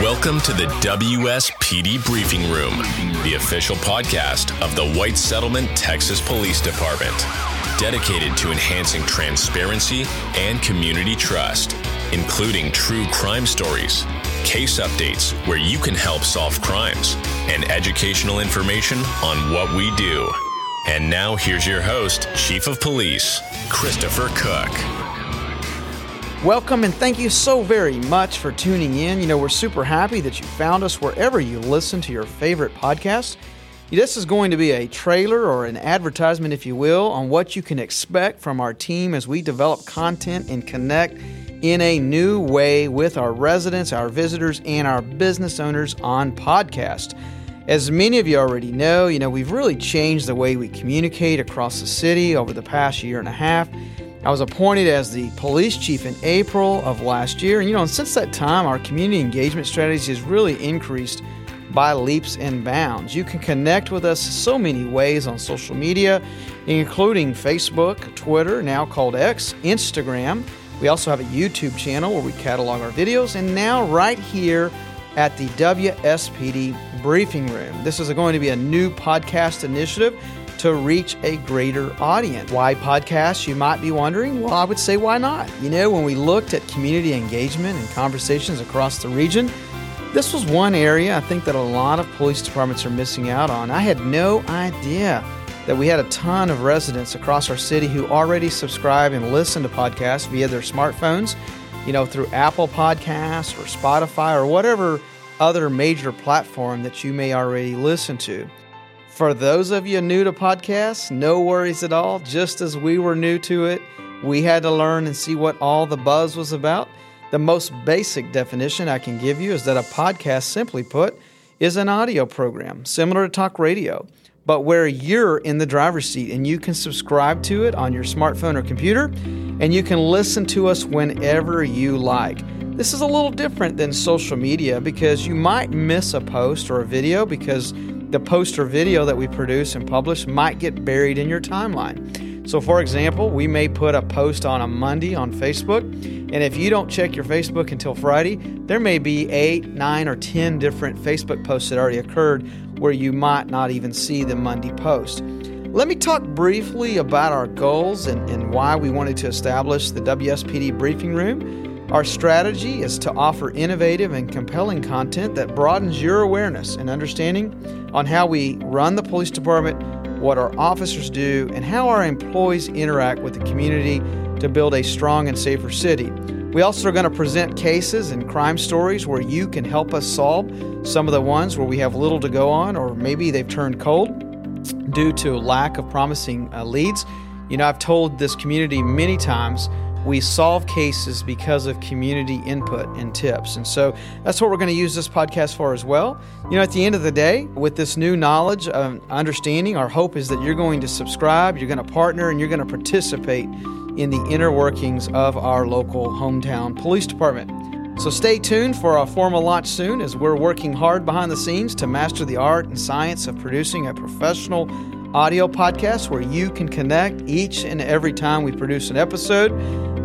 Welcome to the WSPD Briefing Room, the official podcast of the White Settlement, Texas Police Department, dedicated to enhancing transparency and community trust, including true crime stories, case updates where you can help solve crimes, and educational information on what we do. And now here's your host, Chief of Police, Christopher Cook. Welcome and thank you so very much for tuning in. You know, we're super happy that you found us wherever you listen to your favorite podcast. This is going to be a trailer or an advertisement, if you will, on what you can expect from our team as we develop content and connect in a new way with our residents, our visitors, and our business owners on podcast. As many of you already know, you know, we've really changed the way we communicate across the city over the past year and a half. I was appointed as the police chief in April of last year, and you know, and since that time, our community engagement strategy has really increased by leaps and bounds. You can connect with us so many ways on social media, including Facebook, Twitter, now called X, Instagram. We also have a YouTube channel where we catalog our videos, and now right here at the WSPD Briefing Room. This is going to be a new podcast initiative to reach a greater audience. Why podcasts, you might be wondering? Well, I would say, why not? You know, when we looked at community engagement and conversations across the region, this was one area I think that a lot of police departments are missing out on. I had no idea that we had a ton of residents across our city who already subscribe and listen to podcasts via their smartphones, you know, through Apple Podcasts or Spotify or whatever other major platform that you may already listen to. For those of you new to podcasts, no worries at all. Just as we were new to it, we had to learn and see what all the buzz was about. The most basic definition I can give you is that a podcast, simply put, is an audio program similar to talk radio, but where you're in the driver's seat and you can subscribe to it on your smartphone or computer and you can listen to us whenever you like. This is a little different than social media because you might miss a post or a video because the post or video that we produce and publish might get buried in your timeline. So, for example, we may put a post on a Monday on Facebook, and if you don't check your Facebook until Friday, there may be eight, nine, or 10 different Facebook posts that already occurred where you might not even see the Monday post. Let me talk briefly about our goals and, and why we wanted to establish the WSPD briefing room. Our strategy is to offer innovative and compelling content that broadens your awareness and understanding on how we run the police department, what our officers do, and how our employees interact with the community to build a strong and safer city. We also are going to present cases and crime stories where you can help us solve some of the ones where we have little to go on or maybe they've turned cold due to lack of promising uh, leads. You know, I've told this community many times we solve cases because of community input and tips. And so that's what we're going to use this podcast for as well. You know, at the end of the day, with this new knowledge, and understanding, our hope is that you're going to subscribe, you're going to partner, and you're going to participate in the inner workings of our local hometown police department. So stay tuned for a formal launch soon as we're working hard behind the scenes to master the art and science of producing a professional audio podcast where you can connect each and every time we produce an episode.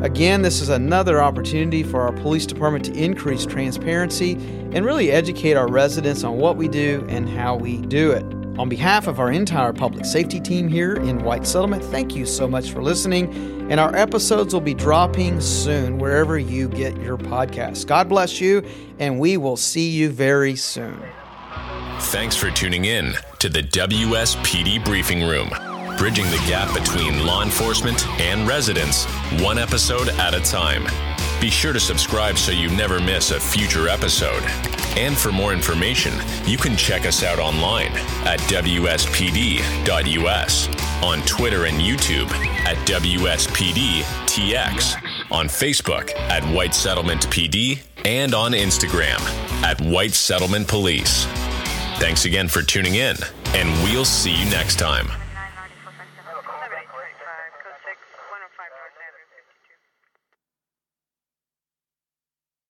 Again, this is another opportunity for our police department to increase transparency and really educate our residents on what we do and how we do it. On behalf of our entire public safety team here in White Settlement, thank you so much for listening. And our episodes will be dropping soon wherever you get your podcasts. God bless you, and we will see you very soon. Thanks for tuning in to the WSPD Briefing Room, bridging the gap between law enforcement and residents, one episode at a time. Be sure to subscribe so you never miss a future episode. And for more information, you can check us out online at WSPD.us, on Twitter and YouTube at WSPDTX, on Facebook at White Settlement PD, and on Instagram at White Settlement Police. Thanks again for tuning in, and we'll see you next time.